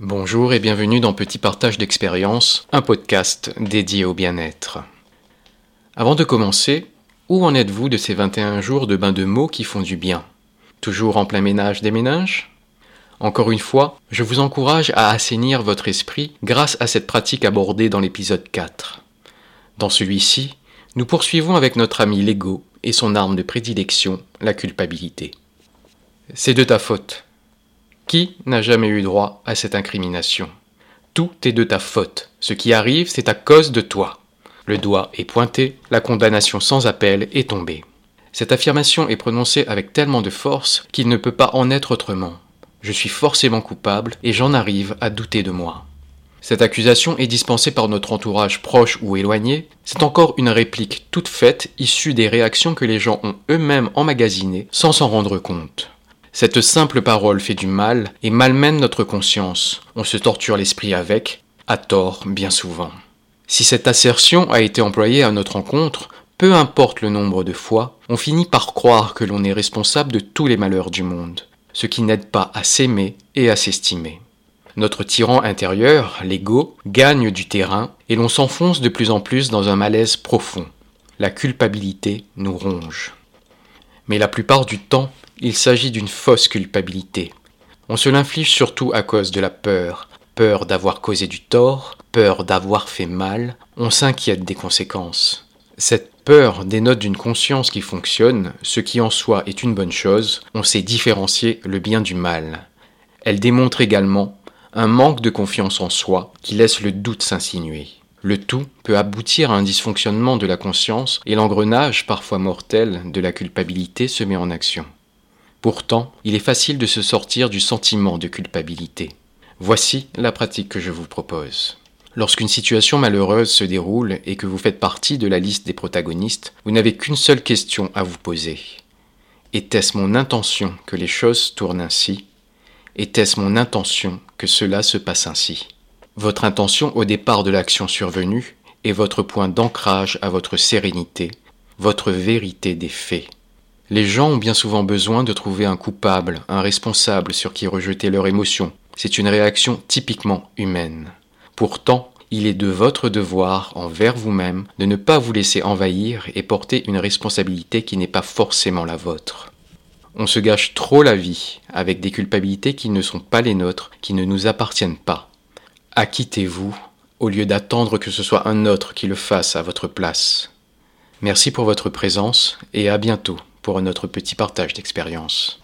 Bonjour et bienvenue dans Petit Partage d'expérience, un podcast dédié au bien-être. Avant de commencer, où en êtes-vous de ces 21 jours de bain de mots qui font du bien? Toujours en plein ménage des ménages Encore une fois, je vous encourage à assainir votre esprit grâce à cette pratique abordée dans l'épisode 4. Dans celui-ci, nous poursuivons avec notre ami l'ego et son arme de prédilection, la culpabilité. C'est de ta faute, qui n'a jamais eu droit à cette incrimination? Tout est de ta faute. Ce qui arrive, c'est à cause de toi. Le doigt est pointé, la condamnation sans appel est tombée. Cette affirmation est prononcée avec tellement de force qu'il ne peut pas en être autrement. Je suis forcément coupable et j'en arrive à douter de moi. Cette accusation est dispensée par notre entourage proche ou éloigné, c'est encore une réplique toute faite issue des réactions que les gens ont eux-mêmes emmagasinées sans s'en rendre compte. Cette simple parole fait du mal et malmène notre conscience. On se torture l'esprit avec, à tort bien souvent. Si cette assertion a été employée à notre encontre, peu importe le nombre de fois, on finit par croire que l'on est responsable de tous les malheurs du monde, ce qui n'aide pas à s'aimer et à s'estimer. Notre tyran intérieur, l'ego, gagne du terrain et l'on s'enfonce de plus en plus dans un malaise profond. La culpabilité nous ronge. Mais la plupart du temps, il s'agit d'une fausse culpabilité. On se l'inflige surtout à cause de la peur, peur d'avoir causé du tort, peur d'avoir fait mal, on s'inquiète des conséquences. Cette peur dénote d'une conscience qui fonctionne, ce qui en soi est une bonne chose, on sait différencier le bien du mal. Elle démontre également un manque de confiance en soi qui laisse le doute s'insinuer. Le tout peut aboutir à un dysfonctionnement de la conscience et l'engrenage parfois mortel de la culpabilité se met en action. Pourtant, il est facile de se sortir du sentiment de culpabilité. Voici la pratique que je vous propose. Lorsqu'une situation malheureuse se déroule et que vous faites partie de la liste des protagonistes, vous n'avez qu'une seule question à vous poser. Était-ce mon intention que les choses tournent ainsi? Était-ce mon intention que cela se passe ainsi? Votre intention au départ de l'action survenue est votre point d'ancrage à votre sérénité, votre vérité des faits. Les gens ont bien souvent besoin de trouver un coupable, un responsable sur qui rejeter leurs émotions. C'est une réaction typiquement humaine. Pourtant, il est de votre devoir envers vous-même de ne pas vous laisser envahir et porter une responsabilité qui n'est pas forcément la vôtre. On se gâche trop la vie avec des culpabilités qui ne sont pas les nôtres, qui ne nous appartiennent pas. Acquittez-vous au lieu d'attendre que ce soit un autre qui le fasse à votre place. Merci pour votre présence et à bientôt pour notre petit partage d'expérience.